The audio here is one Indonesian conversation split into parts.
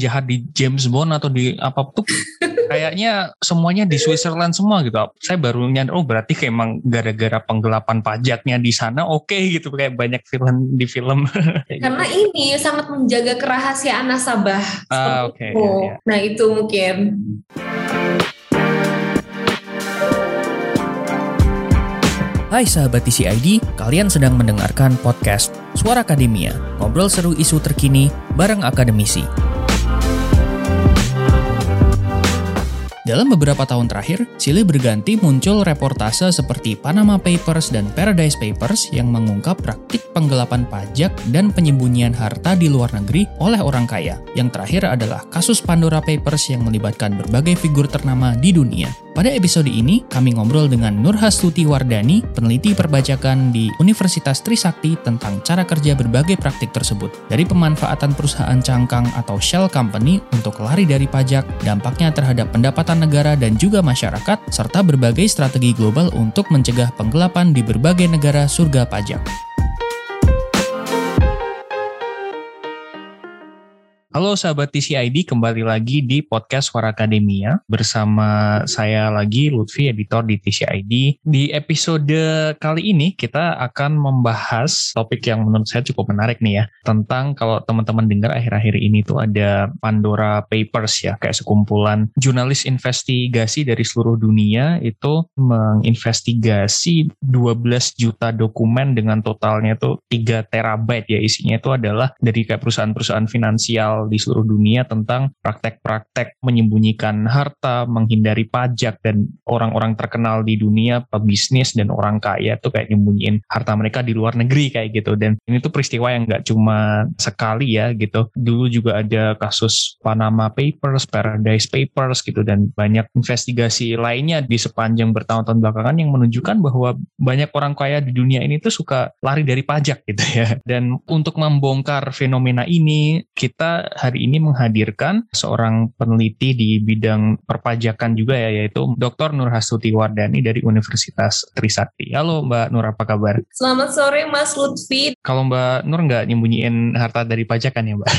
penjahat di James Bond atau di apa tuh kayaknya semuanya di Switzerland semua gitu. Saya baru nyadar oh berarti kayak emang gara-gara penggelapan pajaknya di sana oke okay, gitu kayak banyak film di film. Karena gitu. ini sangat menjaga kerahasiaan nasabah. Ah, oke. Okay, ya, ya. Nah, itu mungkin. Hai sahabat TCID, kalian sedang mendengarkan podcast Suara Akademia, ngobrol seru isu terkini bareng akademisi. Dalam beberapa tahun terakhir, silih berganti muncul reportase seperti Panama Papers dan Paradise Papers yang mengungkap praktik penggelapan pajak dan penyembunyian harta di luar negeri oleh orang kaya. Yang terakhir adalah kasus Pandora Papers yang melibatkan berbagai figur ternama di dunia. Pada episode ini, kami ngobrol dengan Nur Hastuti Wardani, peneliti perbajakan di Universitas Trisakti tentang cara kerja berbagai praktik tersebut. Dari pemanfaatan perusahaan cangkang atau shell company untuk lari dari pajak, dampaknya terhadap pendapatan negara dan juga masyarakat, serta berbagai strategi global untuk mencegah penggelapan di berbagai negara surga pajak. Halo sahabat TCID, kembali lagi di podcast Suara Akademia. Bersama saya lagi Lutfi, editor di TCID. Di episode kali ini kita akan membahas topik yang menurut saya cukup menarik nih ya, tentang kalau teman-teman dengar akhir-akhir ini tuh ada Pandora Papers ya, kayak sekumpulan jurnalis investigasi dari seluruh dunia itu menginvestigasi 12 juta dokumen dengan totalnya tuh 3 terabyte ya. Isinya itu adalah dari kayak perusahaan-perusahaan finansial di seluruh dunia tentang praktek-praktek menyembunyikan harta, menghindari pajak dan orang-orang terkenal di dunia, pebisnis dan orang kaya tuh kayak nyembunyiin harta mereka di luar negeri kayak gitu. Dan ini tuh peristiwa yang nggak cuma sekali ya gitu. Dulu juga ada kasus Panama Papers, Paradise Papers gitu dan banyak investigasi lainnya di sepanjang bertahun-tahun belakangan yang menunjukkan bahwa banyak orang kaya di dunia ini tuh suka lari dari pajak gitu ya. Dan untuk membongkar fenomena ini kita hari ini menghadirkan seorang peneliti di bidang perpajakan juga ya, yaitu Dr. Nur Hastuti Wardani dari Universitas Trisakti. Halo Mbak Nur, apa kabar? Selamat sore Mas Lutfi. Kalau Mbak Nur nggak nyembunyiin harta dari pajakan ya Mbak?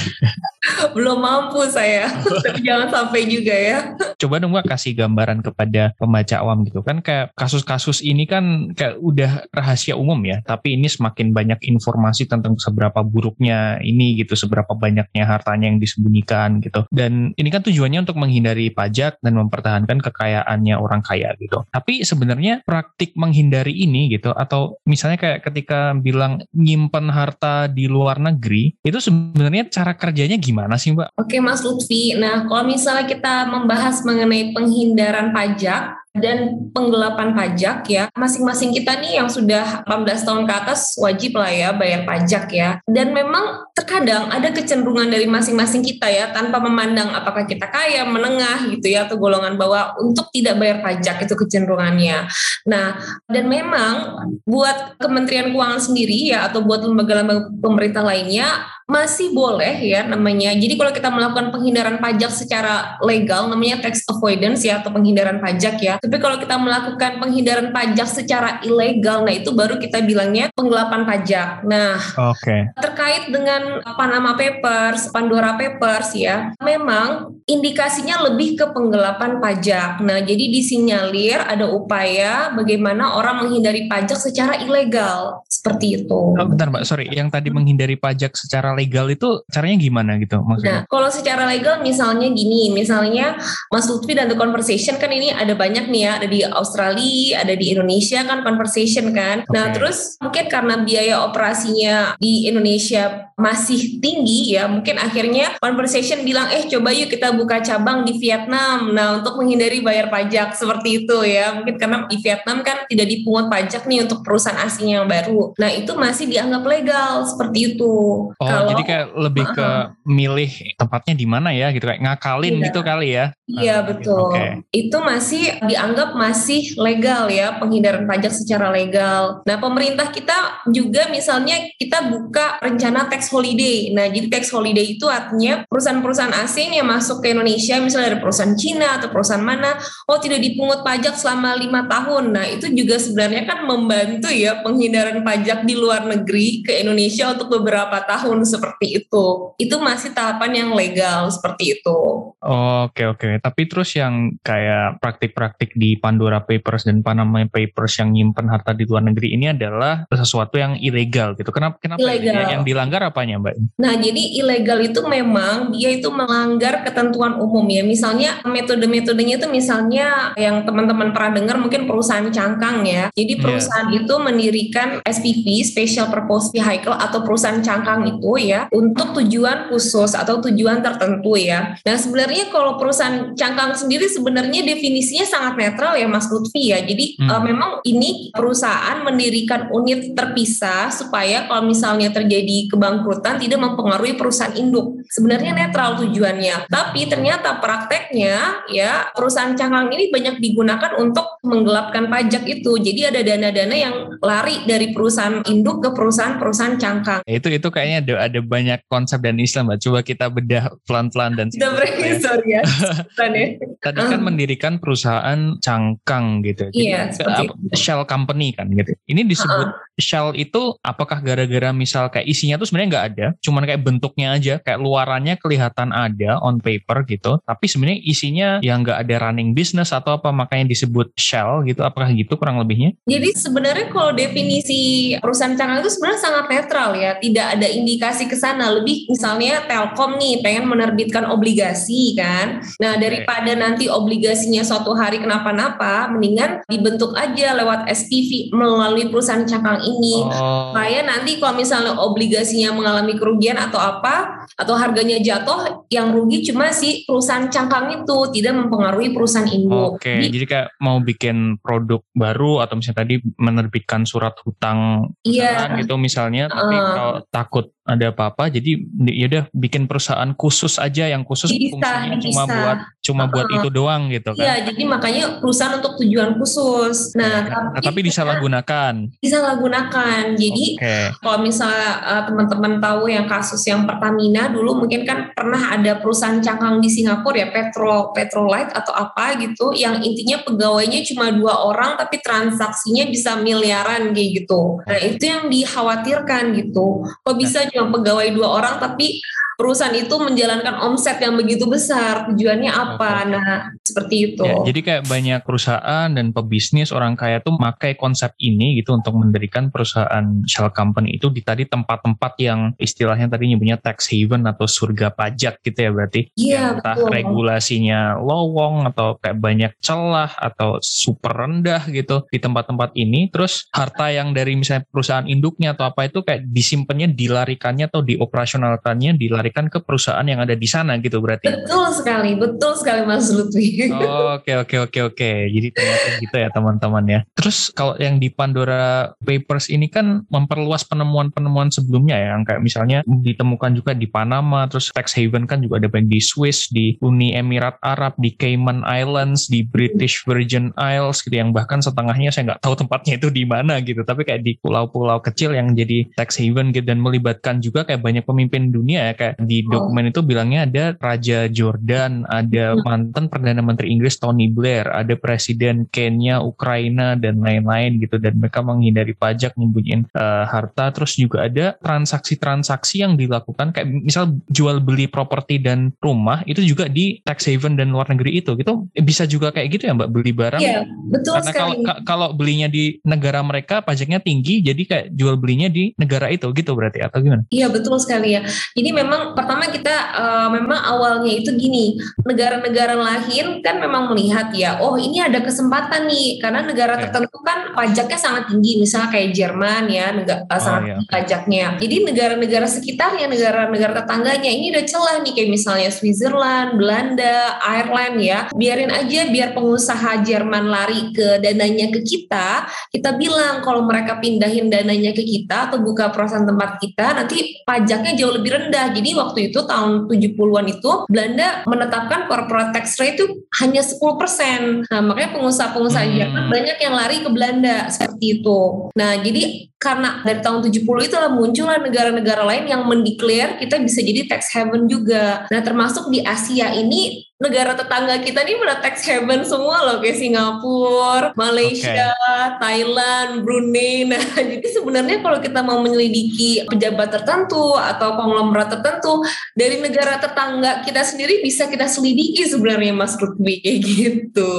Belum mampu saya, tapi jangan sampai juga ya. Coba dong Mbak kasih gambaran kepada pembaca awam gitu kan, kayak kasus-kasus ini kan kayak udah rahasia umum ya, tapi ini semakin banyak informasi tentang seberapa buruknya ini gitu, seberapa banyaknya hartanya yang disembunyikan gitu. Dan ini kan tujuannya untuk menghindari pajak dan mempertahankan kekayaannya orang kaya gitu. Tapi sebenarnya praktik menghindari ini gitu atau misalnya kayak ketika bilang nyimpen harta di luar negeri, itu sebenarnya cara kerjanya gimana sih Mbak? Oke Mas Lutfi, nah kalau misalnya kita membahas mengenai penghindaran pajak, dan penggelapan pajak ya. Masing-masing kita nih yang sudah 18 tahun ke atas wajib lah ya bayar pajak ya. Dan memang terkadang ada kecenderungan dari masing-masing kita ya tanpa memandang apakah kita kaya, menengah gitu ya atau golongan bawah untuk tidak bayar pajak itu kecenderungannya. Nah, dan memang buat Kementerian Keuangan sendiri ya atau buat lembaga-lembaga pemerintah lainnya masih boleh ya namanya. Jadi kalau kita melakukan penghindaran pajak secara legal namanya tax avoidance ya atau penghindaran pajak ya. Tapi kalau kita melakukan penghindaran pajak secara ilegal nah itu baru kita bilangnya penggelapan pajak. Nah, okay. terkait dengan Panama Papers, Pandora Papers ya, memang indikasinya lebih ke penggelapan pajak. Nah, jadi disinyalir ada upaya bagaimana orang menghindari pajak secara ilegal seperti itu. Oh, bentar Mbak, sorry. Yang tadi menghindari pajak secara legal itu caranya gimana gitu maksudnya? Nah, kalau secara legal misalnya gini, misalnya Mas Lutfi dan The Conversation kan ini ada banyak nih ya, ada di Australia, ada di Indonesia kan Conversation kan. Okay. Nah, terus mungkin karena biaya operasinya di Indonesia masih tinggi ya, mungkin akhirnya Conversation bilang, eh coba yuk kita buka cabang di Vietnam. Nah, untuk menghindari bayar pajak seperti itu ya. Mungkin karena di Vietnam kan tidak dipungut pajak nih untuk perusahaan asing yang baru. Nah, itu masih dianggap legal seperti itu. Oh, Kalau jadi kayak lebih ke milih tempatnya di mana ya gitu kayak ngakalin iya. gitu kali ya. Iya uh, betul. Okay. Itu masih dianggap masih legal ya penghindaran pajak secara legal. Nah pemerintah kita juga misalnya kita buka rencana tax holiday. Nah jadi tax holiday itu artinya perusahaan-perusahaan asing yang masuk masuk ke Indonesia, misalnya dari perusahaan Cina atau perusahaan mana, oh tidak dipungut pajak selama lima tahun. Nah itu juga sebenarnya kan membantu ya penghindaran pajak di luar negeri ke Indonesia untuk beberapa tahun seperti itu. Itu masih tahapan yang legal seperti itu. Oke oke. Tapi terus yang kayak praktik-praktik di Pandora Papers dan Panama Papers yang nyimpen harta di luar negeri ini adalah sesuatu yang ilegal gitu. Kenapa? Kenapa ilegal. yang dilanggar apanya, Mbak? Nah jadi ilegal itu memang dia itu melanggar ketentuan umum ya. Misalnya metode-metodenya itu misalnya yang teman-teman pernah dengar mungkin perusahaan cangkang ya. Jadi Iya. perusahaan itu mendirikan SPV (Special Purpose Vehicle) atau perusahaan cangkang itu ya untuk tujuan khusus atau tujuan tertentu ya. Nah sebenarnya kalau perusahaan cangkang sendiri sebenarnya definisinya sangat netral ya Mas Lutfi ya. Jadi Hmm. eh, memang ini perusahaan mendirikan unit terpisah supaya kalau misalnya terjadi kebangkrutan tidak mempengaruhi perusahaan induk. Sebenarnya netral tujuannya. Tapi ternyata prakteknya ya perusahaan cangkang ini banyak digunakan untuk menggelapkan pajak itu. Jadi ada dana-dana yang lari dari perusahaan induk ke perusahaan-perusahaan cangkang. Itu itu kayaknya ada, ada banyak konsep dan istilah Mbak. Coba kita bedah pelan-pelan dan Sudah singkat ya. sorry ya. Ya. Tadi kan Ah. mendirikan perusahaan cangkang gitu. Iya, seperti apa- Shell Company kan gitu. Ini disebut Shell itu apakah gara-gara misal kayak isinya tuh sebenarnya nggak ada, cuman kayak bentuknya aja, kayak luarannya kelihatan ada on paper gitu, tapi sebenarnya isinya yang nggak ada running business atau apa makanya disebut Shell gitu. Apakah gitu kurang lebihnya? Jadi sebenarnya kalau definisi perusahaan cangkang itu sebenarnya sangat netral ya, tidak ada indikasi ke sana. Lebih misalnya Telkom nih pengen menerbitkan obligasi kan. Nah daripada nanti obligasinya suatu hari kenapa-napa, mendingan dibentuk aja lewat SPV melalui perusahaan cangkang ini. Oh, Supaya nanti kalau misalnya obligasinya mengalami kerugian atau apa, atau harganya jatuh, yang rugi cuma si perusahaan cangkang itu, tidak mempengaruhi perusahaan induk. Oke, Jadi, jadi kayak mau bikin produk baru atau misalnya tadi menerbitkan surat hutang Iya. gitu misalnya, tapi Uh. kalau takut ada apa-apa, jadi di- yaudah bikin perusahaan khusus aja yang khusus Bisa, fungsinya cuma bisa. buat cuma buat Uh-uh. itu doang gitu kan. Iya, jadi makanya perusahaan untuk tujuan khusus. Nah, Nah, tapi disalahgunakan. disalahgunakan. Jadi Oke. kalau misalnya uh, teman-teman tahu yang kasus yang Pertamina dulu mungkin kan pernah ada perusahaan cangkang di Singapura ya Petro Petrolite atau apa gitu yang intinya pegawainya cuma dua orang tapi transaksinya bisa miliaran kayak gitu. Nah itu yang dikhawatirkan gitu. Kok bisa cuma pegawai dua orang tapi perusahaan itu menjalankan omset yang begitu besar tujuannya apa? Oke. Nah seperti itu. Ya, jadi kayak banyak perusahaan dan pebisnis orang kaya tuh pakai konsep ini gitu untuk mendirikan perusahaan shell company itu di tadi tempat-tempat yang istilahnya tadi nyebutnya tax haven atau surga pajak gitu ya berarti. Iya Yang entah betul. regulasinya lowong atau kayak banyak celah atau super rendah gitu di tempat-tempat ini terus harta yang dari misalnya perusahaan induknya atau apa itu kayak disimpannya dilarikannya atau dioperasionalkannya dilarikan ke perusahaan yang ada di sana gitu berarti Betul sekali, betul sekali Mas Lutfi. Oke oke oke oke. Jadi ternyata gitu ya teman-teman ya. Terus kalau yang di Pandora Papers ini kan memperluas penemuan-penemuan sebelumnya ya, yang kayak misalnya ditemukan juga di Panama, terus tax haven kan juga ada banyak di Swiss, di Uni Emirat Arab, di Cayman Islands, di British Virgin Isles gitu yang bahkan setengahnya saya nggak tahu tempatnya itu di mana gitu. Tapi kayak di pulau-pulau kecil yang jadi tax haven gitu dan melibatkan juga kayak banyak pemimpin dunia ya kayak di Oh. dokumen itu bilangnya ada Raja Jordan, ada Hmm. mantan Perdana Menteri Inggris Tony Blair, ada Presiden Kenya, Ukraina dan lain-lain gitu dan mereka menghindari pajak, nyembunyiin eh, harta, terus juga ada transaksi-transaksi yang dilakukan kayak misal jual beli properti dan rumah itu juga di tax haven dan luar negeri itu gitu bisa juga kayak gitu ya Mbak beli barang Iya, betul karena sekali. ka- kalau belinya di negara mereka pajaknya tinggi jadi kayak jual belinya di negara itu gitu berarti atau gimana? Iya betul sekali ya. Jadi memang pertama kita eh, memang awalnya itu gini, negara-negara lain kan memang melihat ya, oh ini ada kesempatan nih karena negara Oke. tertentu kan pajaknya sangat tinggi, misalnya kayak Jerman ya, negara Oh, sangat iya, tinggi pajaknya. Jadi negara-negara sekitarnya, negara-negara tetangganya ini ada celah nih kayak misalnya Switzerland, Belanda, Ireland ya. Biarin aja biar pengusaha Jerman lari ke dananya ke kita, kita bilang kalau mereka pindahin dananya ke kita atau buka perusahaan tempat kita nanti pajaknya jauh lebih rendah jadi Jadi waktu itu tahun 70-an itu Belanda menetapkan corporate tax rate itu hanya 10%. Nah, makanya pengusaha-pengusaha hmm. Jerman banyak yang lari ke Belanda seperti itu. Nah, jadi karena dari tahun 70 itulah muncullah negara-negara lain yang mendeklar kita bisa jadi tax haven juga. Nah, termasuk di Asia ini negara tetangga kita ini pada tax haven semua loh kayak Singapura, Malaysia, okay. Thailand, Brunei. Nah, jadi sebenarnya kalau kita mau menyelidiki pejabat tertentu atau konglomerat tertentu dari negara tetangga kita sendiri bisa kita selidiki sebenarnya Mas Rutbi kayak gitu.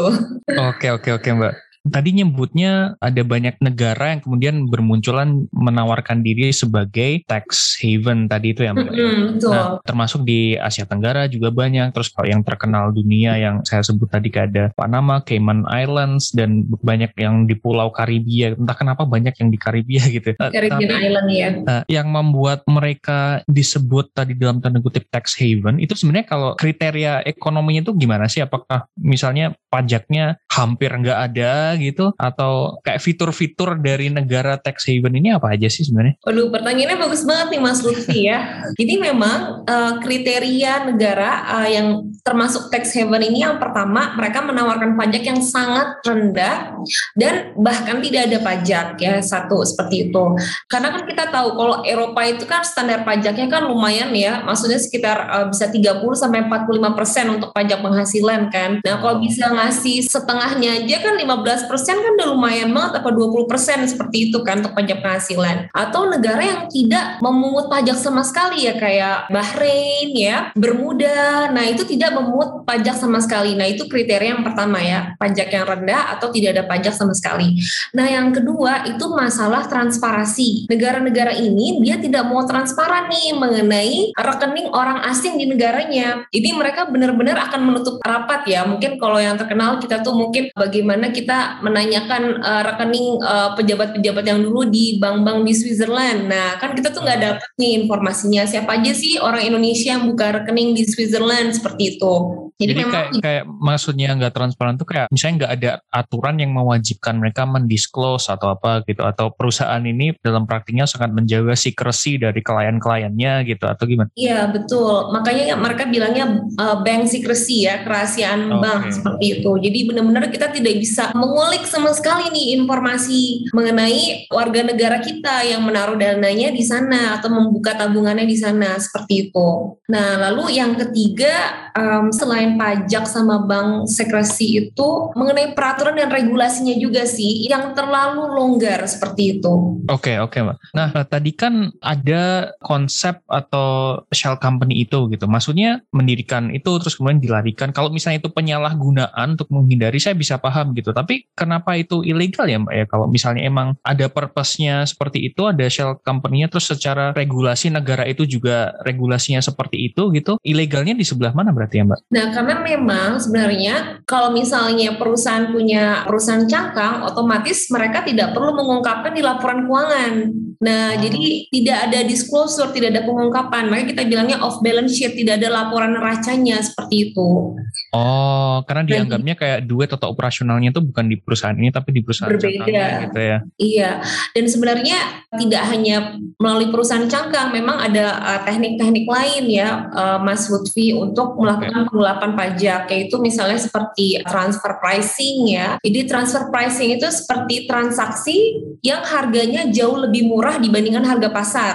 Oke, oke, oke, Mbak. Tadi nyebutnya ada banyak negara yang kemudian bermunculan menawarkan diri sebagai tax haven tadi itu ya Mbak. Mm-hmm, Nah, termasuk di Asia Tenggara juga banyak. Terus kalau yang terkenal dunia yang saya sebut tadi ada Panama, Cayman Islands dan banyak yang di Pulau Karibia. Entah kenapa banyak yang di Karibia gitu. Nah, Caribbean Tapi, Island ya. Yang membuat mereka disebut tadi dalam tanda kutip tax haven itu sebenarnya kalau kriteria ekonominya itu gimana sih? Apakah misalnya pajaknya hampir nggak ada gitu atau kayak fitur-fitur dari negara tax haven ini apa aja sih sebenarnya? Waduh, pertanyaannya bagus banget nih Mas Lutfi ya. Jadi memang uh, kriteria negara uh, yang termasuk tax haven ini yang pertama mereka menawarkan pajak yang sangat rendah dan bahkan tidak ada pajak ya satu seperti itu. Karena kan kita tahu kalau Eropa itu kan standar pajaknya kan lumayan ya, maksudnya sekitar uh, bisa 30 sampai 45 persen untuk pajak penghasilan kan. Nah kalau bisa ngasih setengahnya aja kan 15 persen kan udah lumayan banget apa 20 persen seperti itu kan untuk pajak penghasilan atau negara yang tidak memungut pajak sama sekali ya kayak Bahrain ya Bermuda. Nah itu tidak memungut pajak sama sekali. Nah itu kriteria yang pertama ya pajak yang rendah atau tidak ada pajak sama sekali. Nah yang kedua itu masalah transparansi negara-negara ini dia tidak mau transparan nih mengenai rekening orang asing di negaranya. Jadi mereka benar-benar akan menutup rapat ya. Mungkin kalau yang terkenal kita tuh mungkin bagaimana kita menanyakan uh, rekening uh, pejabat-pejabat yang dulu di bank-bank di Switzerland. Nah, kan kita tuh nggak dapet nih informasinya siapa aja sih orang Indonesia yang buka rekening di Switzerland seperti itu. Jadi, Jadi kayak, kayak maksudnya nggak transparan tuh kayak misalnya nggak ada aturan yang mewajibkan mereka mendisclose atau apa gitu atau perusahaan ini dalam praktiknya sangat menjaga secrecy dari klien-kliennya gitu atau gimana? Iya betul. Makanya mereka bilangnya uh, bank secrecy ya kerahasiaan okay. bank seperti itu. Jadi benar-benar kita tidak bisa mengulik sama sekali nih informasi mengenai warga negara kita yang menaruh dananya di sana atau membuka tabungannya di sana seperti itu. Nah lalu yang ketiga um, selain pajak sama bank sekresi itu mengenai peraturan dan regulasinya juga sih yang terlalu longgar seperti itu. Oke okay, oke okay, mbak. Nah tadi kan ada konsep atau shell company itu gitu. Maksudnya mendirikan itu terus kemudian dilarikan. Kalau misalnya itu penyalahgunaan untuk menghindari saya bisa paham gitu. Tapi kenapa itu ilegal ya mbak ya? Kalau misalnya emang ada purpose-nya seperti itu, ada shell company-nya terus secara regulasi negara itu juga regulasinya seperti itu gitu. Ilegalnya di sebelah mana berarti ya mbak? Nah karena memang sebenarnya kalau misalnya perusahaan punya perusahaan cangkang, otomatis mereka tidak perlu mengungkapkan di laporan keuangan. Nah, oh. jadi tidak ada disclosure, tidak ada pengungkapan. Makanya kita bilangnya off balance sheet, tidak ada laporan neracanya seperti itu. Oh, karena dianggapnya kayak duit atau operasionalnya itu bukan di perusahaan ini, tapi di perusahaan berbeda gitu ya. Iya, dan sebenarnya tidak hanya melalui perusahaan cangkang, memang ada uh, teknik-teknik uh, lain ya, uh, Mas Lutfi untuk melakukan okay. penggelapan pajak yaitu misalnya seperti transfer pricing ya. Jadi transfer pricing itu seperti transaksi yang harganya jauh lebih murah dibandingkan harga pasar.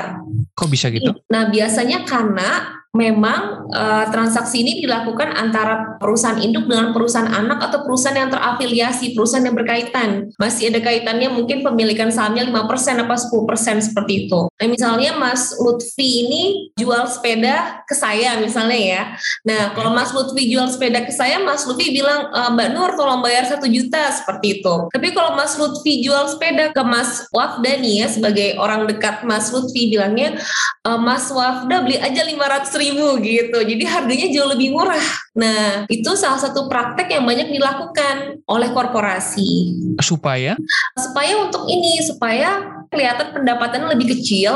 Kok bisa gitu? Nah, biasanya karena memang uh, transaksi ini dilakukan antara perusahaan induk dengan perusahaan anak atau perusahaan yang terafiliasi, perusahaan yang berkaitan. Masih ada kaitannya mungkin pemilikan sahamnya 5% apa 10% seperti itu. Nah, misalnya Mas Lutfi ini jual sepeda ke saya misalnya ya. Nah, kalau Mas Lutfi jual sepeda ke saya, Mas Lutfi bilang, e, Mbak Nur tolong bayar satu juta seperti itu. Tapi kalau Mas Lutfi jual sepeda ke Mas Wafda nih ya sebagai orang dekat Mas Lutfi bilangnya, e, Mas Wafda beli aja 500 ribu ribu gitu. Jadi harganya jauh lebih murah. Nah, itu salah satu praktek yang banyak dilakukan oleh korporasi. Supaya? Supaya untuk ini, supaya kelihatan pendapatannya lebih kecil.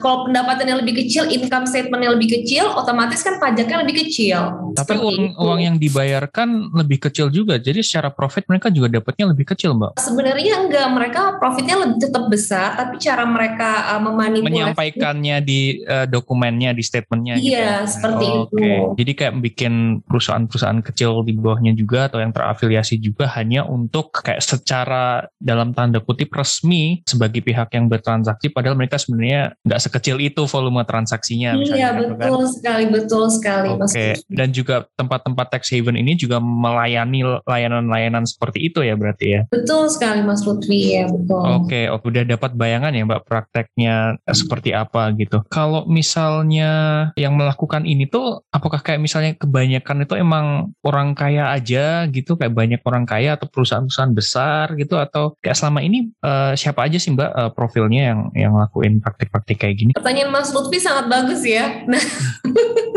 Kalau pendapatannya lebih kecil, income statementnya lebih kecil, otomatis kan pajaknya lebih kecil. Tapi uang, uang yang dibayarkan lebih kecil juga, jadi secara profit mereka juga dapatnya lebih kecil, Mbak. Sebenarnya enggak, mereka profitnya lebih tetap besar, tapi cara mereka uh, memanipulasi menyampaikannya di uh, dokumennya, di statementnya. Iya, gitu. Seperti oh, itu. Okay. Jadi kayak bikin perusahaan-perusahaan kecil di bawahnya juga atau yang terafiliasi juga hanya untuk kayak secara dalam tanda kutip resmi sebagai pihak yang bertransaksi, padahal mereka sebenarnya nggak sekecil itu volume transaksinya. Iya, gitu betul kan. sekali, betul sekali. Oke, okay. dan juga tempat-tempat tax haven ini juga melayani layanan-layanan seperti itu ya berarti ya? Betul sekali Mas Lutfi ya betul. Oke, okay, udah dapat bayangan ya Mbak prakteknya seperti apa gitu. Kalau misalnya yang melakukan ini tuh apakah kayak misalnya kebanyakan itu emang orang kaya aja gitu kayak banyak orang kaya atau perusahaan-perusahaan besar gitu atau kayak selama ini uh, siapa aja sih Mbak uh, profilnya yang yang lakuin praktik-praktik kayak gini? Pertanyaan Mas Lutfi sangat bagus ya. Nah,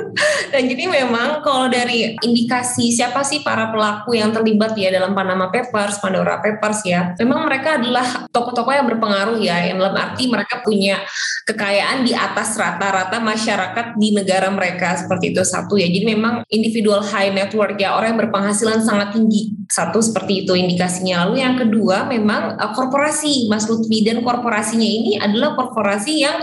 Dan jadi memang kalau dari indikasi siapa sih para pelaku yang terlibat ya dalam Panama Papers, Pandora Papers ya, memang mereka adalah tokoh-tokoh yang berpengaruh ya, yang dalam arti mereka punya kekayaan di atas rata-rata masyarakat di negara mereka seperti itu satu ya. Jadi memang individual high network ya, orang yang berpenghasilan sangat tinggi. Satu seperti itu indikasinya. Lalu yang kedua memang uh, korporasi Mas Lutfi dan korporasinya ini adalah korporasi yang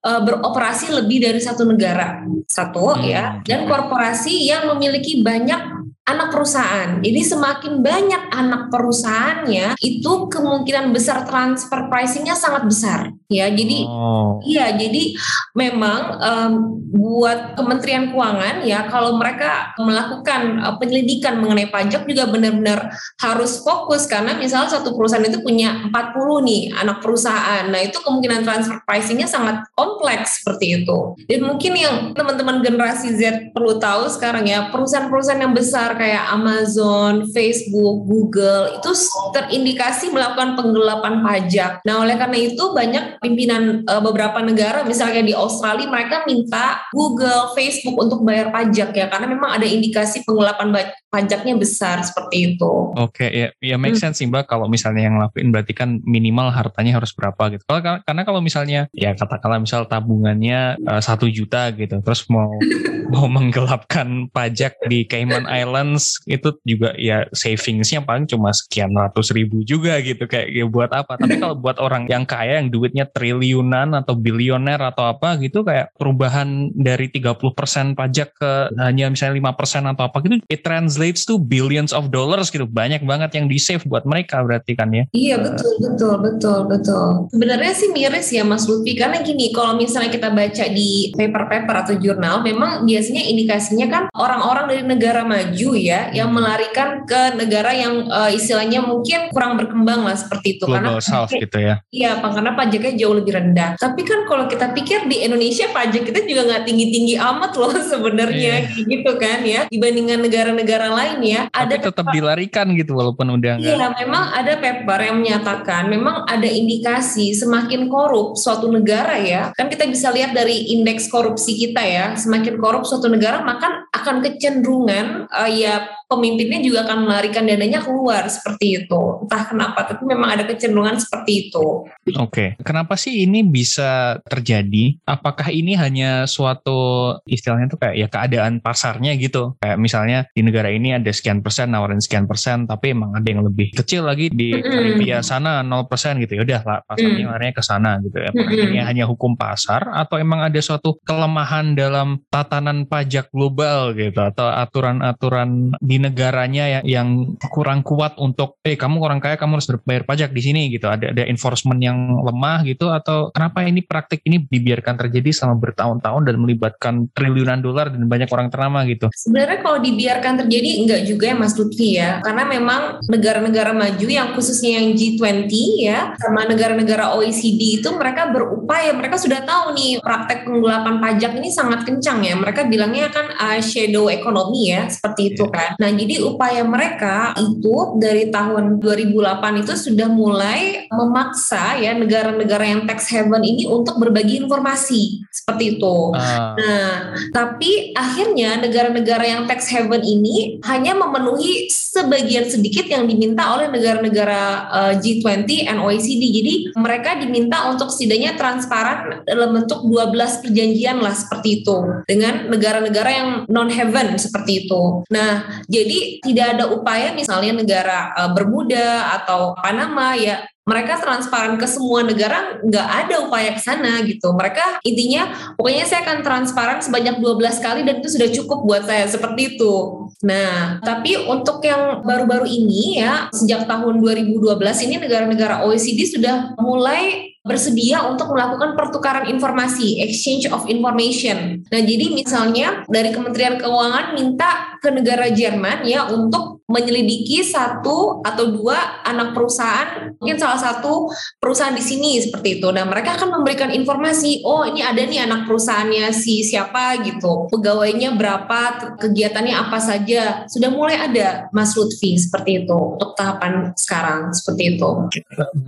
uh, beroperasi lebih dari satu negara. Satu hmm. ya. Dan korporasi yang memiliki banyak anak perusahaan. Jadi semakin banyak anak perusahaannya, itu kemungkinan besar transfer pricingnya sangat besar. Ya, jadi oh. iya, jadi memang um, buat Kementerian Keuangan ya, kalau mereka melakukan uh, penyelidikan mengenai pajak juga benar-benar harus fokus karena misalnya satu perusahaan itu punya 40 nih anak perusahaan. Nah, itu kemungkinan transfer pricingnya sangat kompleks seperti itu. Dan mungkin yang teman-teman generasi Z perlu tahu sekarang ya, perusahaan-perusahaan yang besar kayak Amazon, Facebook, Google itu terindikasi melakukan penggelapan pajak. Nah, oleh karena itu banyak pimpinan uh, beberapa negara misalnya di Australia mereka minta Google, Facebook untuk bayar pajak ya karena memang ada indikasi penggelapan pajaknya besar seperti itu. Oke, okay, ya ya make hmm. sense sih Mbak kalau misalnya yang lakuin berarti kan minimal hartanya harus berapa gitu. Kalau karena kalau misalnya ya katakanlah misal tabungannya eh, satu uh, juta gitu terus mau mau menggelapkan pajak di Cayman Islands itu juga ya savingsnya paling cuma sekian ratus ribu juga gitu kayak ya buat apa tapi kalau buat orang yang kaya yang duitnya triliunan atau bilioner atau apa gitu kayak perubahan dari 30% pajak ke hanya misalnya 5% atau apa gitu it translates to billions of dollars gitu banyak banget yang di save buat mereka berarti kan ya iya betul betul betul betul sebenarnya sih miris ya Mas Lutfi karena gini kalau misalnya kita baca di paper-paper atau jurnal memang biasanya indikasinya kan orang-orang dari negara maju ya yang melarikan ke negara yang uh, istilahnya mungkin kurang berkembang lah seperti itu Global karena South gitu ya. Iya, karena pajaknya jauh lebih rendah. Tapi kan kalau kita pikir di Indonesia pajak kita juga nggak tinggi-tinggi amat loh sebenarnya yeah. gitu kan ya dibandingkan negara-negara lain ya. Ada Tapi tetap paper, dilarikan gitu walaupun udah nggak. Iya, memang ada paper yang menyatakan memang ada indikasi semakin korup suatu negara ya. Kan kita bisa lihat dari indeks korupsi kita ya, semakin korup suatu negara maka akan kecenderungan uh, ya pemimpinnya juga akan melarikan dananya keluar seperti itu. Entah kenapa, tapi memang ada kecenderungan seperti itu. Oke, okay. kenapa sih ini bisa terjadi? Apakah ini hanya suatu istilahnya tuh kayak ya keadaan pasarnya gitu? Kayak misalnya di negara ini ada sekian persen nawarin sekian persen, tapi emang ada yang lebih kecil lagi di Karibia sana 0 persen gitu. Ya udah lah pasarnya mm. larinya ke sana gitu. Ya. Apakah ini hanya hukum pasar atau emang ada suatu kelemahan dalam tatanan pajak global gitu atau aturan-aturan di negaranya yang, yang kurang kuat untuk eh kamu orang kaya kamu harus bayar pajak di sini gitu. Ada ada enforcement yang lemah gitu atau kenapa ini praktik ini dibiarkan terjadi selama bertahun-tahun dan melibatkan triliunan dolar dan banyak orang ternama gitu? Sebenarnya kalau dibiarkan terjadi enggak juga ya Mas Lutfi ya. Karena memang negara-negara maju yang khususnya yang G20 ya sama negara-negara OECD itu mereka berupaya mereka sudah tahu nih praktek penggelapan pajak ini sangat kencang ya. Mereka bilangnya kan uh, shadow economy ya seperti itu yeah. kan. Nah jadi upaya mereka itu dari tahun 2008 itu sudah mulai memaksa ya negara-negara yang tax haven ini untuk berbagi informasi seperti itu. Uh. Nah, tapi akhirnya negara-negara yang tax haven ini hanya memenuhi sebagian sedikit yang diminta oleh negara-negara uh, G20 and OECD. Jadi mereka diminta untuk setidaknya transparan dalam bentuk 12 perjanjian lah seperti itu dengan negara-negara yang non haven seperti itu. Nah, jadi tidak ada upaya misalnya negara uh, Bermuda atau Panama ya mereka transparan ke semua negara nggak ada upaya ke sana gitu. Mereka intinya pokoknya saya akan transparan sebanyak 12 kali dan itu sudah cukup buat saya seperti itu. Nah, tapi untuk yang baru-baru ini ya sejak tahun 2012 ini negara-negara OECD sudah mulai bersedia untuk melakukan pertukaran informasi, exchange of information. Nah, jadi misalnya dari Kementerian Keuangan minta ke negara Jerman ya untuk menyelidiki satu atau dua anak perusahaan, mungkin salah satu perusahaan di sini seperti itu. Nah, mereka akan memberikan informasi, oh ini ada nih anak perusahaannya si siapa gitu, pegawainya berapa, kegiatannya apa saja. Sudah mulai ada Mas Lutfi seperti itu untuk tahapan sekarang seperti itu.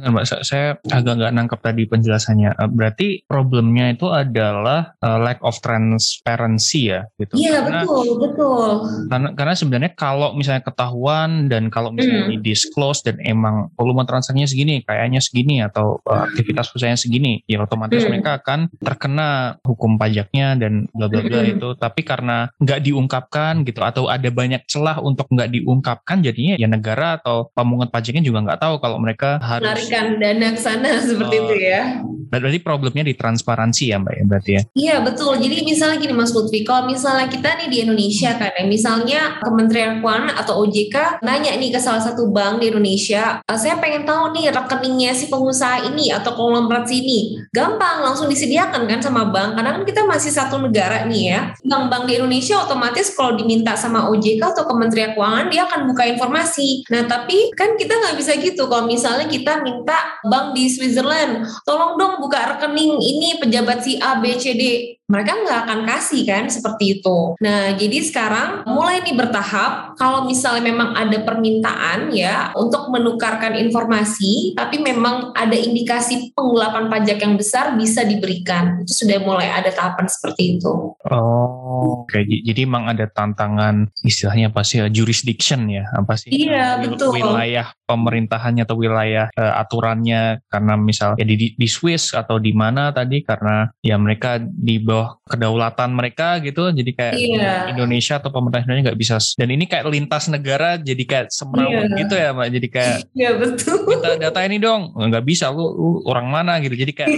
Mbak, saya agak nggak nangkep tadi penjelasannya. Eh, berarti problemnya itu adalah uh, lack of transparency ya, gitu. Iya betul betul. Karena karena sebenarnya kalau misalnya ketahuan dan kalau misalnya hmm. di disclose dan emang volume transaksinya segini, kayaknya segini atau uh, aktivitas perusahaan segini, ya otomatis hmm. mereka akan terkena hukum pajaknya dan bla bla bla hmm. itu. Tapi karena nggak diungkapkan gitu atau ada banyak celah untuk nggak diungkapkan, jadinya ya negara atau pemungut pajaknya juga nggak tahu kalau mereka harus melarikan dana ke sana seperti uh, itu ya. Berarti problemnya di transparansi ya Mbak ya berarti ya? Iya betul. Jadi misalnya gini Mas Lutfi, kalau misalnya kita nih di Indonesia kan ya, misalnya Kementerian Keuangan atau OJK nanya nih ke salah satu bank di Indonesia, eh, saya pengen tahu nih rekeningnya si pengusaha ini atau konglomerat sini. Gampang langsung disediakan kan sama bank, karena kan kita masih satu negara nih ya. Bank-bank di Indonesia otomatis kalau diminta sama OJK atau Kementerian Keuangan dia akan buka informasi. Nah tapi kan kita nggak bisa gitu kalau misalnya kita minta bank di Switzerland, tolong dong buka rekening ini pejabat si A, B, C, D mereka nggak akan kasih kan seperti itu. Nah, jadi sekarang mulai nih bertahap kalau misalnya memang ada permintaan ya untuk menukarkan informasi, tapi memang ada indikasi penggelapan pajak yang besar bisa diberikan. Itu sudah mulai ada tahapan seperti itu. Oh, oke. Okay. Jadi memang ada tantangan istilahnya apa sih jurisdiction ya? Apa sih? Iya, betul. Wilayah pemerintahannya atau wilayah uh, aturannya karena misal ya di, di Swiss atau di mana tadi karena ya mereka di bawah kedaulatan mereka gitu jadi kayak iya. Indonesia atau pemerintah Indonesia nggak bisa dan ini kayak lintas negara jadi kayak semrawut iya. gitu ya mbak jadi kayak iya betul kita data ini dong nggak bisa lu, lu orang mana gitu jadi kayak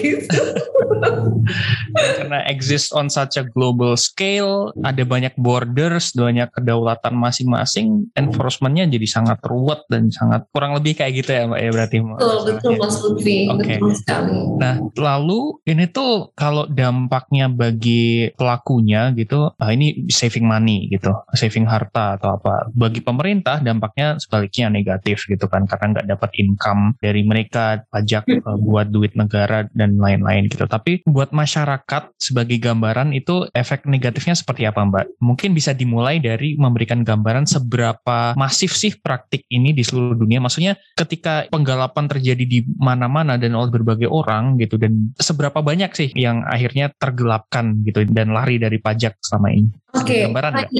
gitu. karena exist on such a global scale ada banyak borders banyak kedaulatan masing-masing enforcementnya jadi sangat ruwet dan sangat kurang lebih kayak gitu ya mbak ya berarti betul betul mas Lutfi okay. betul sekali nah lalu ini tuh kalau dampak dampaknya bagi pelakunya gitu, ah, ini saving money gitu, saving harta atau apa. Bagi pemerintah dampaknya sebaliknya negatif gitu kan, karena nggak dapat income dari mereka, pajak uh, buat duit negara dan lain-lain gitu. Tapi buat masyarakat sebagai gambaran itu efek negatifnya seperti apa Mbak? Mungkin bisa dimulai dari memberikan gambaran seberapa masif sih praktik ini di seluruh dunia. Maksudnya ketika penggalapan terjadi di mana-mana dan oleh berbagai orang gitu dan seberapa banyak sih yang akhirnya tergolong gelapkan gitu dan lari dari pajak selama ini. Oke, okay.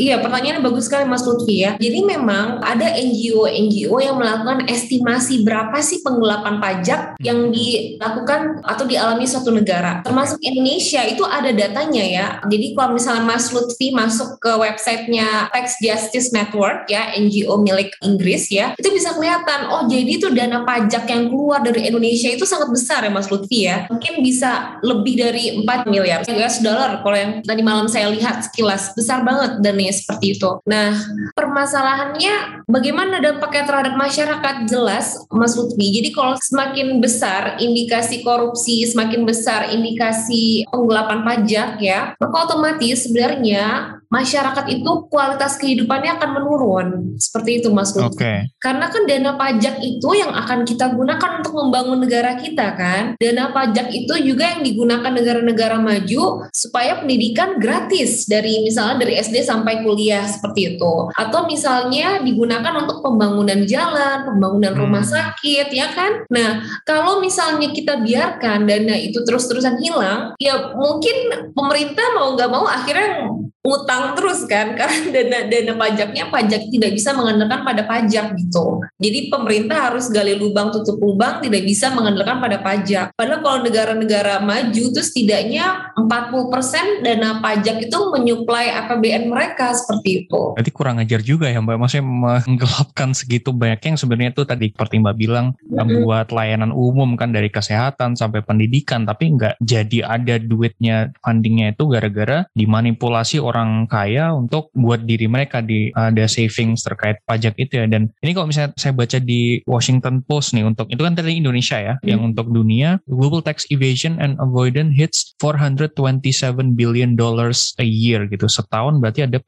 iya pertanyaannya bagus sekali Mas Lutfi ya. Jadi memang ada NGO-NGO yang melakukan estimasi berapa sih penggelapan pajak yang dilakukan atau dialami suatu negara. Termasuk Indonesia itu ada datanya ya. Jadi kalau misalnya Mas Lutfi masuk ke websitenya Tax Justice Network ya, NGO milik Inggris ya, itu bisa kelihatan, oh jadi itu dana pajak yang keluar dari Indonesia itu sangat besar ya Mas Lutfi ya. Mungkin bisa lebih dari 4 miliar US dollar kalau yang tadi malam saya lihat sekilas besar banget dan ya seperti itu. Nah, permasalahannya bagaimana dampaknya terhadap masyarakat jelas Mas Lutfi. Jadi kalau semakin besar indikasi korupsi, semakin besar indikasi penggelapan pajak ya, maka otomatis sebenarnya masyarakat itu kualitas kehidupannya akan menurun. Seperti itu Mas Oke. Okay. Karena kan dana pajak itu yang akan kita gunakan untuk membangun negara kita kan. Dana pajak itu juga yang digunakan negara-negara maju supaya pendidikan gratis dari misalnya dari SD sampai kuliah seperti itu. Atau misalnya digunakan untuk pembangunan jalan, pembangunan rumah hmm. sakit ya kan. Nah, kalau misalnya kita biarkan dana itu terus-terusan hilang, ya mungkin pemerintah mau nggak mau akhirnya utang terus kan karena dana dana pajaknya pajak tidak bisa mengandalkan pada pajak gitu. Jadi pemerintah harus gali lubang tutup lubang tidak bisa mengandalkan pada pajak. Padahal kalau negara-negara maju itu setidaknya 40% dana pajak itu menyuplai APBN mereka seperti itu. Berarti kurang ajar juga ya Mbak, maksudnya menggelapkan segitu banyak yang sebenarnya itu tadi seperti Mbak bilang mm-hmm. buat layanan umum kan dari kesehatan sampai pendidikan tapi nggak jadi ada duitnya fundingnya itu gara-gara dimanipulasi orang orang kaya untuk buat diri mereka di ada savings terkait pajak itu ya. Dan ini kalau misalnya saya baca di Washington Post nih untuk itu kan dari Indonesia ya hmm. yang untuk dunia global tax evasion and avoidance hits 427 billion dollars a year gitu. Setahun berarti ada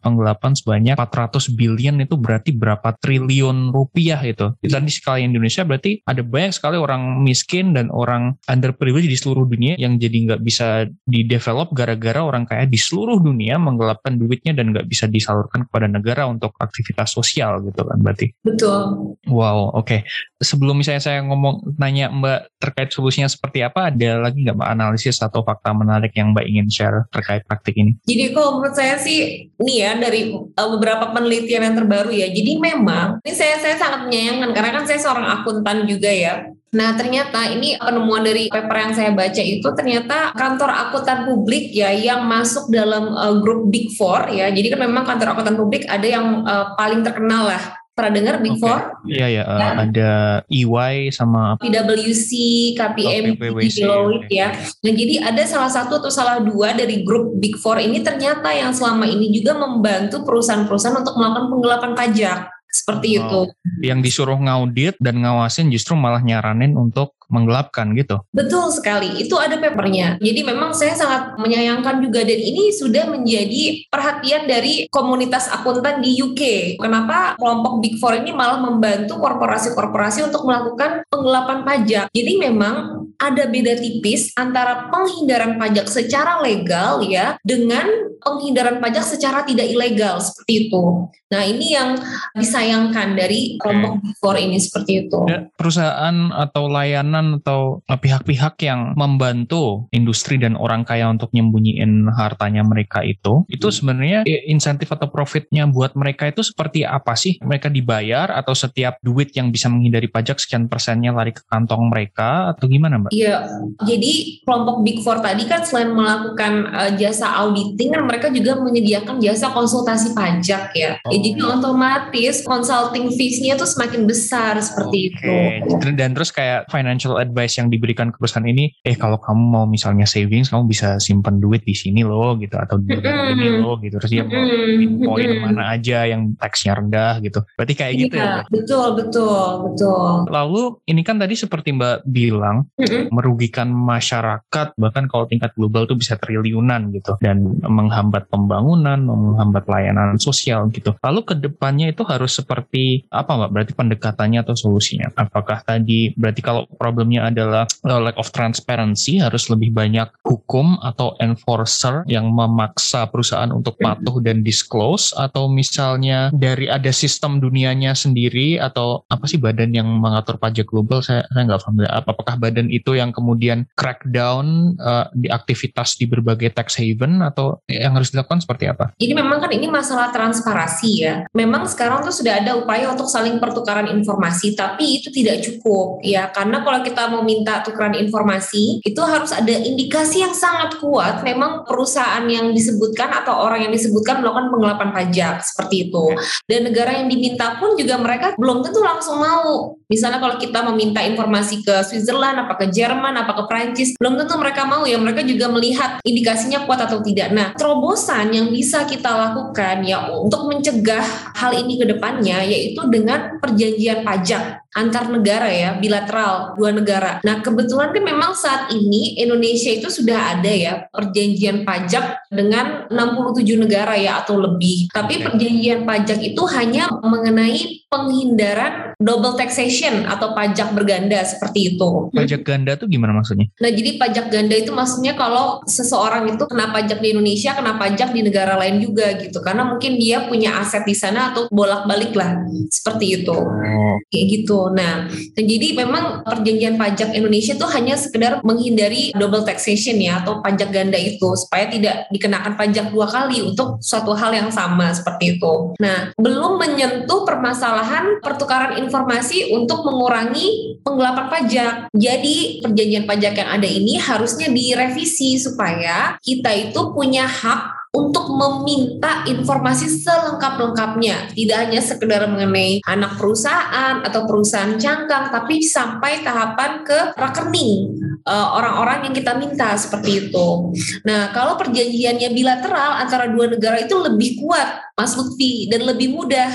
penggelapan sebanyak 400 billion itu berarti berapa triliun rupiah itu dan di skala Indonesia berarti ada banyak sekali orang miskin dan orang underprivileged di seluruh dunia yang jadi nggak bisa di develop gara-gara orang kaya di seluruh dunia dunia menggelapkan duitnya dan nggak bisa disalurkan kepada negara untuk aktivitas sosial gitu kan berarti. Betul. Wow, oke. Okay. Sebelum misalnya saya ngomong nanya Mbak terkait solusinya seperti apa, ada lagi nggak Mbak analisis atau fakta menarik yang Mbak ingin share terkait praktik ini? Jadi kalau menurut saya sih nih ya dari uh, beberapa penelitian yang terbaru ya. Jadi memang ini saya saya sangat menyayangkan karena kan saya seorang akuntan juga ya. Nah, ternyata ini penemuan dari paper yang saya baca itu ternyata kantor akuntan publik ya yang masuk dalam uh, grup Big Four ya. Jadi kan memang kantor akuntan publik ada yang uh, paling terkenal lah pernah dengar Big okay. Four? Iya ya, uh, ya, ada EY sama PwC, KPMG, oh, Deloitte ya. Nah jadi ada salah satu atau salah dua dari grup Big Four ini ternyata yang selama ini juga membantu perusahaan-perusahaan untuk melakukan penggelapan pajak seperti oh, itu. Yang disuruh ngaudit dan ngawasin justru malah nyaranin untuk menggelapkan gitu. Betul sekali, itu ada papernya. Jadi memang saya sangat menyayangkan juga dan ini sudah menjadi perhatian dari komunitas akuntan di UK. Kenapa kelompok Big Four ini malah membantu korporasi-korporasi untuk melakukan penggelapan pajak. Jadi memang ada beda tipis antara penghindaran pajak secara legal ya dengan penghindaran pajak secara tidak ilegal seperti itu. Nah ini yang disayangkan dari kelompok Big Four ini seperti itu. Ya, perusahaan atau layanan atau pihak-pihak yang membantu industri dan orang kaya untuk nyembunyiin hartanya mereka itu, itu hmm. sebenarnya insentif atau profitnya buat mereka itu seperti apa sih? Mereka dibayar atau setiap duit yang bisa menghindari pajak sekian persennya lari ke kantong mereka atau gimana Mbak? Iya, jadi kelompok Big Four tadi kan selain melakukan uh, jasa auditing, kan mereka juga menyediakan jasa konsultasi pajak ya. Oh jadi otomatis consulting fees-nya tuh semakin besar seperti okay. itu. Dan terus kayak financial advice yang diberikan ke perusahaan ini, eh kalau kamu mau misalnya savings, kamu bisa simpan duit di sini loh gitu atau di mm ini loh gitu. Terus dia mau poin mana aja yang taxnya rendah gitu. Berarti kayak gitu ya? Iya, betul, betul, betul. Lalu ini kan tadi seperti Mbak bilang mm-hmm. Merugikan masyarakat bahkan kalau tingkat global tuh bisa triliunan gitu dan menghambat pembangunan, menghambat layanan sosial gitu. Lalu ke depannya itu harus seperti apa Mbak? Berarti pendekatannya atau solusinya? Apakah tadi berarti kalau problemnya adalah uh, lack of transparency harus lebih banyak hukum atau enforcer yang memaksa perusahaan untuk patuh dan disclose atau misalnya dari ada sistem dunianya sendiri atau apa sih badan yang mengatur pajak global? Saya saya nggak paham. Apakah badan itu yang kemudian crackdown uh, di aktivitas di berbagai tax haven atau yang harus dilakukan seperti apa? Jadi memang kan ini masalah transparansi ya. Memang sekarang tuh sudah ada upaya untuk saling pertukaran informasi, tapi itu tidak cukup ya. Karena kalau kita mau minta tukaran informasi, itu harus ada indikasi yang sangat kuat memang perusahaan yang disebutkan atau orang yang disebutkan melakukan penggelapan pajak seperti itu. Dan negara yang diminta pun juga mereka belum tentu langsung mau. Misalnya kalau kita meminta informasi ke Switzerland, apa ke Jerman, apa ke Prancis, belum tentu mereka mau ya. Mereka juga melihat indikasinya kuat atau tidak. Nah, terobosan yang bisa kita lakukan ya untuk mencegah hal ini ke depannya yaitu dengan perjanjian pajak antar negara ya, bilateral dua negara. Nah, kebetulan kan memang saat ini Indonesia itu sudah ada ya perjanjian pajak dengan 67 negara ya atau lebih. Tapi perjanjian pajak itu hanya mengenai penghindaran double taxation atau pajak berganda seperti itu. Pajak ganda tuh gimana maksudnya? Nah, jadi pajak ganda itu maksudnya kalau seseorang itu kena pajak di Indonesia, kena pajak di negara lain juga gitu. Karena mungkin dia punya aset di sana atau bolak-balik lah seperti itu. Oh. Kayak gitu. Nah, jadi memang perjanjian pajak Indonesia itu hanya sekedar menghindari double taxation ya atau pajak ganda itu supaya tidak dikenakan pajak dua kali untuk suatu hal yang sama seperti itu. Nah, belum menyentuh permasalahan pertukaran informasi untuk mengurangi penggelapan pajak. Jadi, perjanjian pajak yang ada ini harusnya direvisi supaya kita itu punya hak untuk meminta informasi selengkap-lengkapnya. Tidak hanya sekedar mengenai anak perusahaan atau perusahaan cangkang, tapi sampai tahapan ke rekening eh, orang-orang yang kita minta seperti itu. Nah, kalau perjanjiannya bilateral antara dua negara itu lebih kuat, Mas Lutfi, dan lebih mudah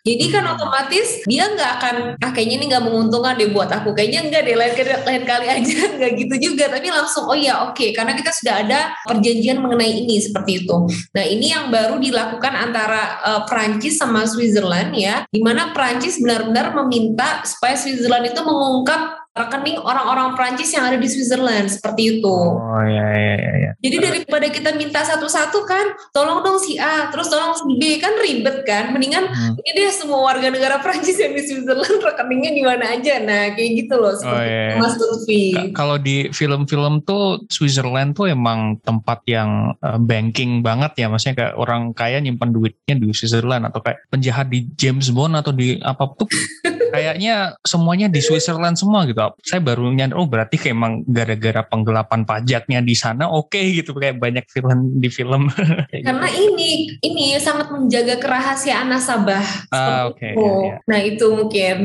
jadi kan otomatis dia nggak akan ah kayaknya ini nggak menguntungkan deh buat aku. Kayaknya enggak deh lain, lain kali aja nggak gitu juga. Tapi langsung oh ya oke okay. karena kita sudah ada perjanjian mengenai ini seperti itu. Nah ini yang baru dilakukan antara uh, Prancis sama Switzerland ya, di mana Prancis benar-benar meminta supaya Switzerland itu mengungkap rekening orang-orang Prancis yang ada di Switzerland seperti itu. Oh iya iya iya. Jadi daripada kita minta satu-satu kan, tolong dong si A, terus tolong si B kan ribet kan. Mendingan hmm. ini deh semua warga negara Prancis yang di Switzerland rekeningnya di mana aja. Nah kayak gitu loh seperti oh, iya, iya. Mas Lutfi. Kalau di film-film tuh Switzerland tuh emang tempat yang uh, banking banget ya, maksudnya kayak orang kaya nyimpan duitnya di Switzerland atau kayak penjahat di James Bond atau di apa tuh kayaknya semuanya di Switzerland semua gitu saya baru nyadar oh berarti kayak emang gara-gara penggelapan pajaknya di sana oke okay, gitu. Kayak banyak film di film. Karena ini ini sangat menjaga kerahasiaan nasabah ah, oke okay, ya, ya. nah itu mungkin.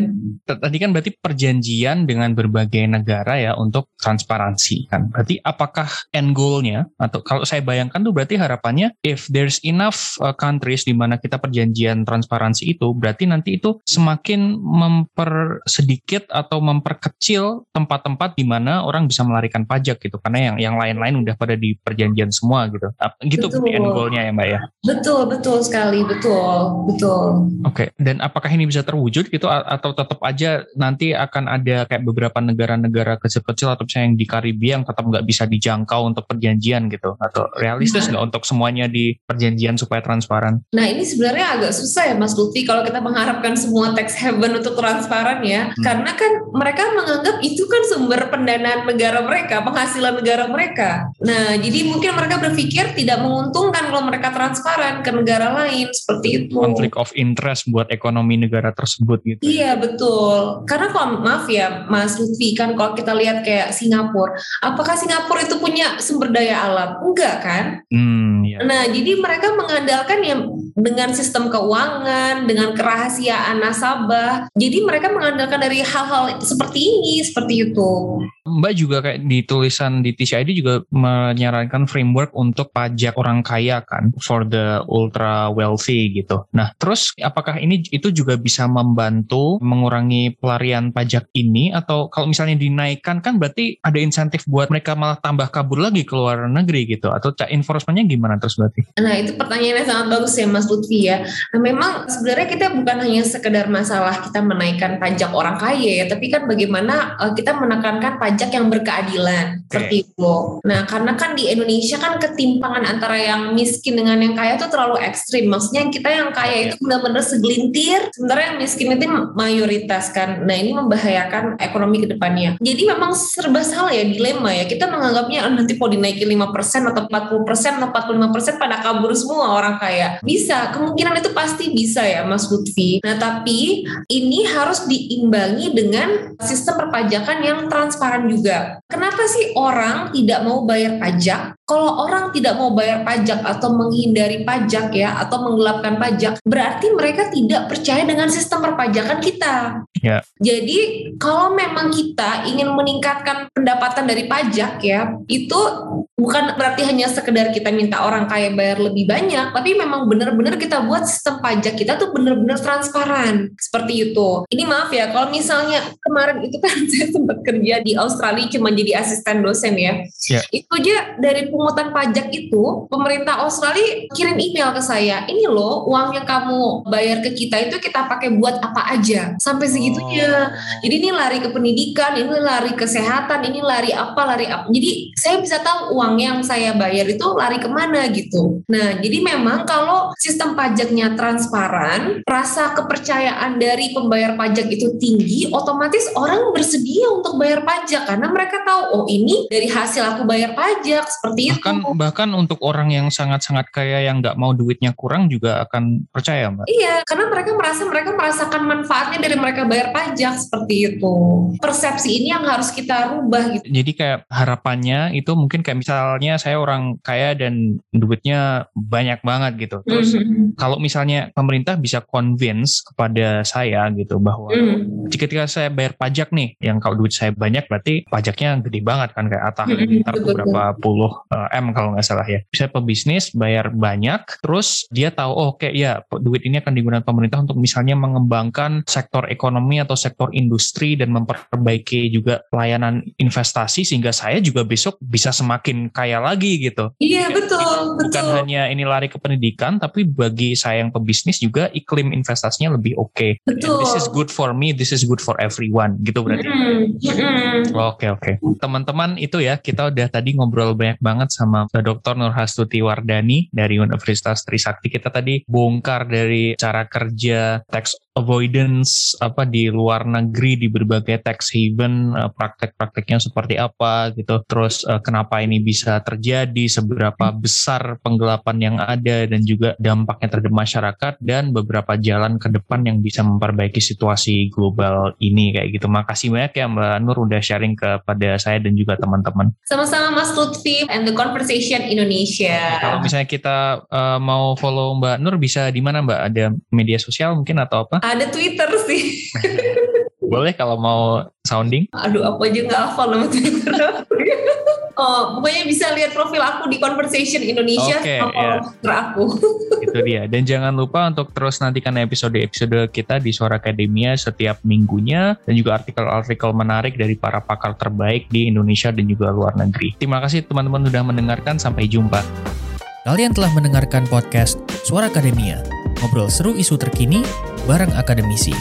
Tadi kan berarti perjanjian dengan berbagai negara ya untuk transparansi kan. Berarti apakah end goalnya atau kalau saya bayangkan tuh berarti harapannya if there's enough uh, countries di mana kita perjanjian transparansi itu berarti nanti itu semakin mempersedikit atau memperkecil kecil tempat-tempat di mana orang bisa melarikan pajak gitu karena yang yang lain-lain udah pada di perjanjian semua gitu gitu betul. end goalnya ya mbak ya betul betul sekali betul betul oke okay. dan apakah ini bisa terwujud gitu atau tetap aja nanti akan ada kayak beberapa negara-negara kecil-kecil atau misalnya yang di Karibia yang tetap nggak bisa dijangkau untuk perjanjian gitu atau realistis nggak nah. untuk semuanya di perjanjian supaya transparan nah ini sebenarnya agak susah ya Mas Lutfi kalau kita mengharapkan semua tax haven untuk transparan ya hmm. karena kan mereka menganggap menganggap itu kan sumber pendanaan negara mereka, penghasilan negara mereka. Nah, jadi mungkin mereka berpikir tidak menguntungkan kalau mereka transparan ke negara lain seperti itu. Konflik of interest buat ekonomi negara tersebut gitu. Iya, betul. Karena kalau maaf ya, Mas Lutfi, kan kalau kita lihat kayak Singapura, apakah Singapura itu punya sumber daya alam? Enggak kan? Hmm, iya. Nah, jadi mereka mengandalkan yang dengan sistem keuangan, dengan kerahasiaan nasabah. Jadi mereka mengandalkan dari hal-hal seperti ini, seperti itu. Mbak juga kayak di tulisan di TCID juga menyarankan framework untuk pajak orang kaya kan for the ultra wealthy gitu. Nah, terus apakah ini itu juga bisa membantu mengurangi pelarian pajak ini atau kalau misalnya dinaikkan kan berarti ada insentif buat mereka malah tambah kabur lagi ke luar negeri gitu atau enforcementnya gimana terus berarti? Nah, itu pertanyaannya sangat bagus ya Mas Lutfi ya. Nah, memang sebenarnya kita bukan hanya sekedar masalah kita menaikkan pajak orang kaya ya, tapi kan bagaimana uh, kita menekankan pajak pajak yang berkeadilan okay. seperti itu. Nah, karena kan di Indonesia kan ketimpangan antara yang miskin dengan yang kaya itu terlalu ekstrim. Maksudnya kita yang kaya itu benar-benar segelintir, sementara yang miskin itu mayoritas kan. Nah, ini membahayakan ekonomi ke depannya. Jadi memang serba salah ya dilema ya. Kita menganggapnya oh, nanti mau dinaikin 5% atau 40% atau 45% pada kabur semua orang kaya. Bisa, kemungkinan itu pasti bisa ya Mas Lutfi. Nah, tapi ini harus diimbangi dengan sistem perpajakan yang transparan juga. Kenapa sih orang tidak mau bayar pajak kalau orang tidak mau bayar pajak atau menghindari pajak ya atau menggelapkan pajak, berarti mereka tidak percaya dengan sistem perpajakan kita. Ya. Jadi kalau memang kita ingin meningkatkan pendapatan dari pajak ya, itu bukan berarti hanya sekedar kita minta orang kaya bayar lebih banyak, tapi memang benar-benar kita buat sistem pajak kita tuh benar-benar transparan seperti itu. Ini maaf ya, kalau misalnya kemarin itu kan saya sempat kerja di Australia cuma jadi asisten dosen ya, Ya. itu aja dari pungutan pajak itu pemerintah Australia kirim email ke saya, ini loh uang yang kamu bayar ke kita itu kita pakai buat apa aja sampai segitunya. Jadi ini lari ke pendidikan, ini lari kesehatan, ini lari apa, lari apa. Jadi saya bisa tahu uang yang saya bayar itu lari ke mana gitu. Nah, jadi memang kalau sistem pajaknya transparan, rasa kepercayaan dari pembayar pajak itu tinggi, otomatis orang bersedia untuk bayar pajak karena mereka tahu, oh ini dari hasil aku bayar pajak seperti itu. bahkan untuk orang yang sangat-sangat kaya yang nggak mau duitnya kurang juga akan percaya mbak Iya, karena mereka merasa mereka merasakan manfaatnya dari mereka bayar pajak seperti itu. Persepsi ini yang harus kita rubah gitu. jadi kayak harapannya itu mungkin kayak misalnya saya orang kaya dan duitnya banyak banget gitu terus Mhm. kalau misalnya pemerintah bisa convince kepada saya gitu bahwa Mhm. ketika saya bayar pajak nih yang kalau duit saya banyak berarti pajaknya gede banget kan kayak atah Mhm, ntar betul, berapa puluh m kalau nggak salah ya bisa pebisnis bayar banyak terus dia tahu oh oke ya duit ini akan digunakan pemerintah untuk misalnya mengembangkan sektor ekonomi atau sektor industri dan memperbaiki juga pelayanan investasi sehingga saya juga besok bisa semakin kaya lagi gitu Iya betul, bukan betul. hanya ini lari ke pendidikan tapi bagi saya yang pebisnis juga iklim investasinya lebih oke And Betul. this is good for me this is good for everyone gitu berarti Mhm, mhm. Oke oke teman-teman itu ya kita udah tadi ngobrol banyak banget sama Dr. Nur Hastuti Wardani dari Universitas Trisakti kita tadi bongkar dari cara kerja tax avoidance apa di luar negeri di berbagai tax haven eh, praktek-prakteknya seperti apa gitu. Terus eh, kenapa ini bisa terjadi seberapa besar penggelapan yang ada dan juga dampaknya terhadap masyarakat dan beberapa jalan ke depan yang bisa memperbaiki situasi global ini kayak gitu. Makasih banyak ya Mbak Nur udah sharing kepada saya dan juga teman-teman. Sama-sama Mas Lutfi and the Conversation Indonesia. kalau misalnya kita eh, mau follow Mbak Nur bisa di mana Mbak? Ada media sosial mungkin atau apa Ada Twitter sih. boleh kalau mau sounding Aduh, aku aja nggak hafal nama Twitter. oh, pokoknya bisa lihat profil aku di Conversation Indonesia Oke, sama ya. Twitter aku. itu dia dan jangan lupa untuk terus nantikan episode-episode kita di Suara Akademia setiap minggunya dan juga artikel-artikel menarik dari para pakar terbaik di Indonesia dan juga luar negeri terima kasih teman-teman sudah mendengarkan sampai jumpa Kalian telah mendengarkan podcast Suara Akademia, ngobrol seru isu terkini bareng akademisi.